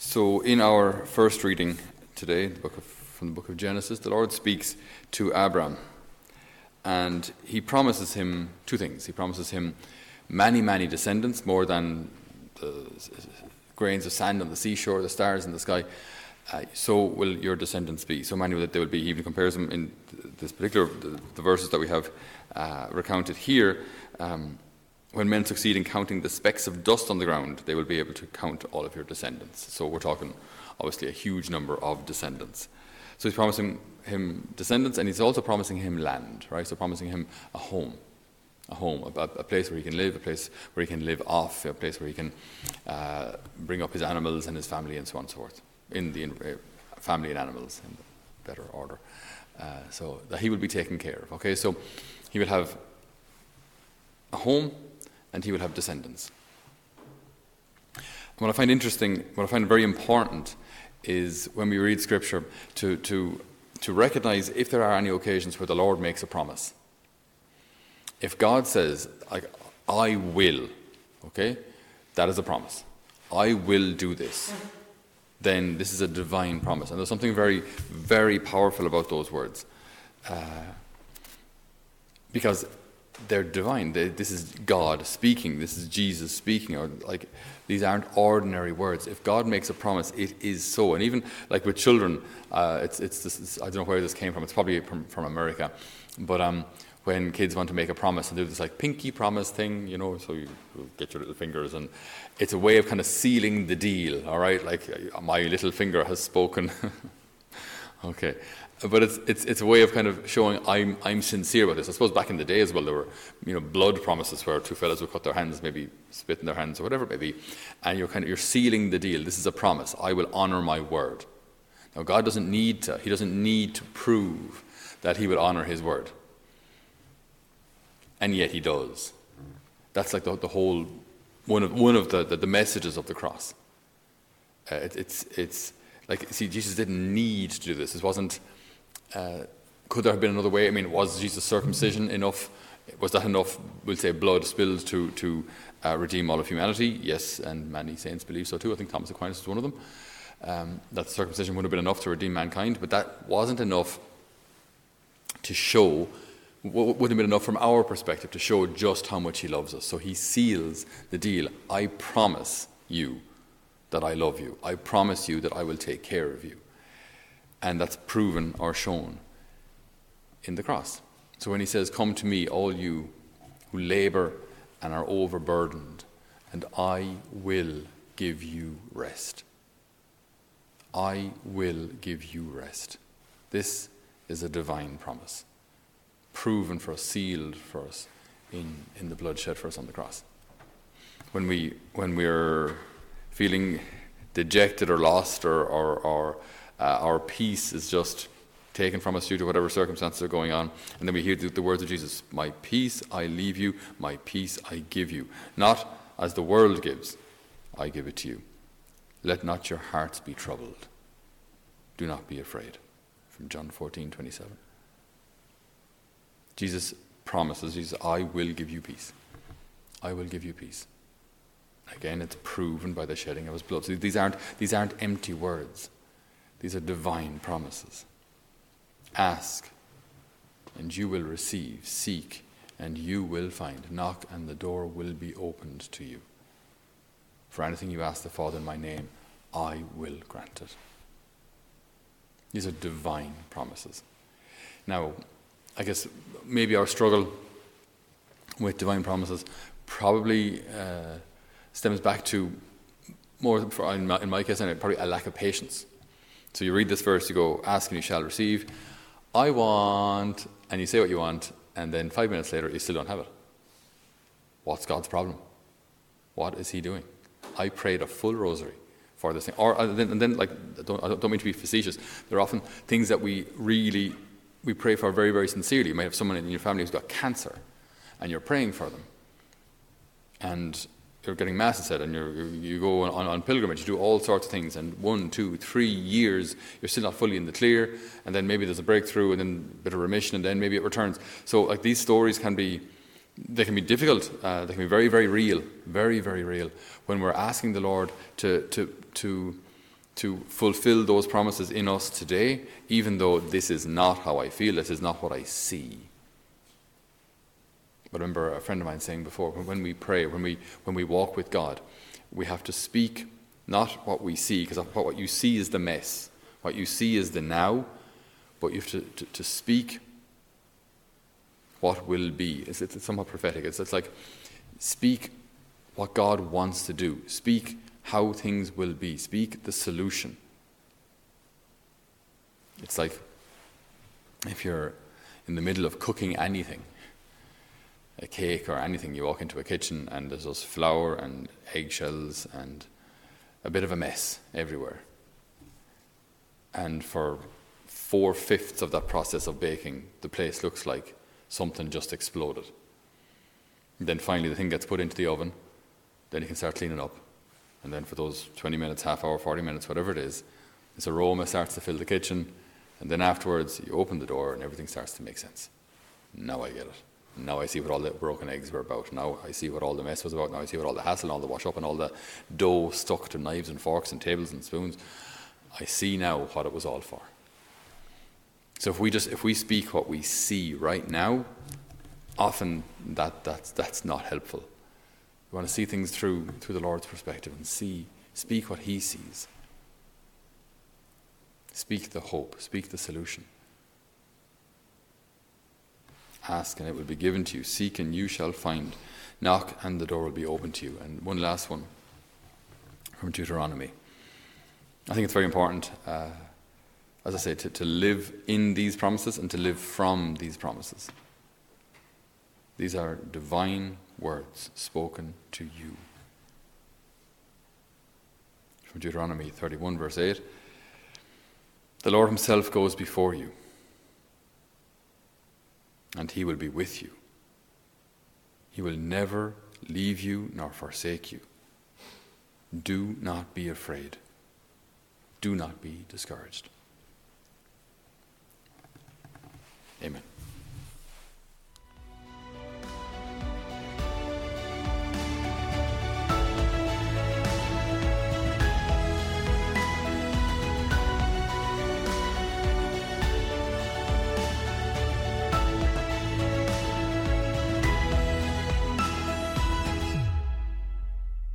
So, in our first reading today, the book of, from the book of Genesis, the Lord speaks to Abram, and he promises him two things. He promises him many, many descendants, more than the grains of sand on the seashore, the stars in the sky. Uh, so will your descendants be. So many that they will be. He even compares them in this particular the, the verses that we have uh, recounted here. Um, when men succeed in counting the specks of dust on the ground, they will be able to count all of your descendants. So we're talking obviously a huge number of descendants. So he's promising him descendants, and he's also promising him land, right? So promising him a home, a home, a, a place where he can live, a place where he can live off, a place where he can uh, bring up his animals and his family, and so on and so forth, in the uh, family and animals in better order. Uh, so that he will be taken care of. Okay, so he will have a home and he will have descendants. And what I find interesting, what I find very important, is when we read Scripture to, to, to recognize if there are any occasions where the Lord makes a promise. If God says, I, I will, okay, that is a promise. I will do this. Then this is a divine promise. And there's something very, very powerful about those words. Uh, because they're divine. They, this is God speaking. This is Jesus speaking. Or like these aren't ordinary words. If God makes a promise, it is so. And even like with children, uh, it's, it's, this, it's, I don't know where this came from. It's probably from, from America, but um, when kids want to make a promise and do this like pinky promise thing, you know, so you get your little fingers, and it's a way of kind of sealing the deal. All right, like my little finger has spoken. okay, but it's, it's, it's a way of kind of showing I'm, I'm sincere about this. I suppose back in the day as well, there were you know blood promises where two fellows would cut their hands, maybe spit in their hands or whatever it may be, and you're kind of you're sealing the deal. This is a promise. I will honor my word. Now God doesn't need to. He doesn't need to prove that He will honor His word, and yet He does. That's like the, the whole one of one of the, the, the messages of the cross. Uh, it, it's it's like see Jesus didn't need to do this. It wasn't uh, could there have been another way? I mean, was Jesus' circumcision enough? Was that enough, we'll say, blood spilled to, to uh, redeem all of humanity? Yes, and many saints believe so too. I think Thomas Aquinas was one of them. Um, that circumcision would have been enough to redeem mankind, but that wasn't enough to show, wouldn't have been enough from our perspective to show just how much he loves us. So he seals the deal. I promise you that I love you. I promise you that I will take care of you. And that's proven or shown in the cross. So when he says, Come to me, all you who labor and are overburdened, and I will give you rest. I will give you rest. This is a divine promise, proven for us, sealed for us in, in the blood shed for us on the cross. When, we, when we're feeling dejected or lost or, or, or uh, our peace is just taken from us due to whatever circumstances are going on. And then we hear the, words of Jesus My peace I leave you, my peace I give you. Not as the world gives, I give it to you. Let not your hearts be troubled. Do not be afraid. From John 14 27. Jesus promises, Jesus, I will give you peace. I will give you peace. Again, it's proven by the shedding of his blood. So these aren't, these aren't empty words. These are divine promises. Ask, and you will receive. Seek, and you will find. Knock, and the door will be opened to you. For anything you ask the Father in my name, I will grant it. These are divine promises. Now, I guess maybe our struggle with divine promises probably uh, stems back to more, in my, in my case, probably a lack of patience. So you read this verse, you go, Ask and you shall receive. I want, and you say what you want, and then five minutes later, you still don't have it. What's God's problem? What is He doing? I prayed a full rosary for this thing. Or, and then, and then like, don't, I don't mean to be facetious, there are often things that we really we pray for very, very sincerely. You might have someone in your family who's got cancer, and you're praying for them. And you're getting masses said and you you go on, on, pilgrimage, you do all sorts of things, and one, two, three years you're still not fully in the clear, and then maybe there's a breakthrough, and then a bit of remission, and then maybe it returns. So like these stories can be, they can be difficult. Uh, they can be very, very real, very, very real. When we're asking the Lord to to to to fulfill those promises in us today, even though this is not how I feel, this is not what I see. I remember a friend of mine saying before, when we pray, when we, when we walk with God, we have to speak not what we see, because what you see is the mess. What you see is the now, but you have to, to, to speak what will be. It's, it's somewhat prophetic. It's, it's like speak what God wants to do, speak how things will be, speak the solution. It's like if you're in the middle of cooking anything, a cake or anything, you walk into a kitchen and there's just flour and eggshells and a bit of a mess everywhere. And for four fifths of that process of baking, the place looks like something just exploded. And then finally, the thing gets put into the oven, then you can start cleaning up. And then for those 20 minutes, half hour, 40 minutes, whatever it is, this aroma starts to fill the kitchen. And then afterwards, you open the door and everything starts to make sense. Now I get it. Now I see what all the broken eggs were about. Now I see what all the mess was about. Now I see what all the hassle and all the wash up and all the dough stuck to knives and forks and tables and spoons. I see now what it was all for. So if we just if we speak what we see right now, often that that's that's not helpful. We want to see things through through the Lord's perspective and see speak what He sees. Speak the hope. Speak the solution. Ask and it will be given to you. Seek and you shall find. Knock and the door will be open to you. And one last one from Deuteronomy. I think it's very important, uh, as I say, to, to live in these promises and to live from these promises. These are divine words spoken to you. From Deuteronomy 31, verse 8 The Lord Himself goes before you and he will be with you. He will never leave you nor forsake you. Do not be afraid. Do not be discouraged. Amen.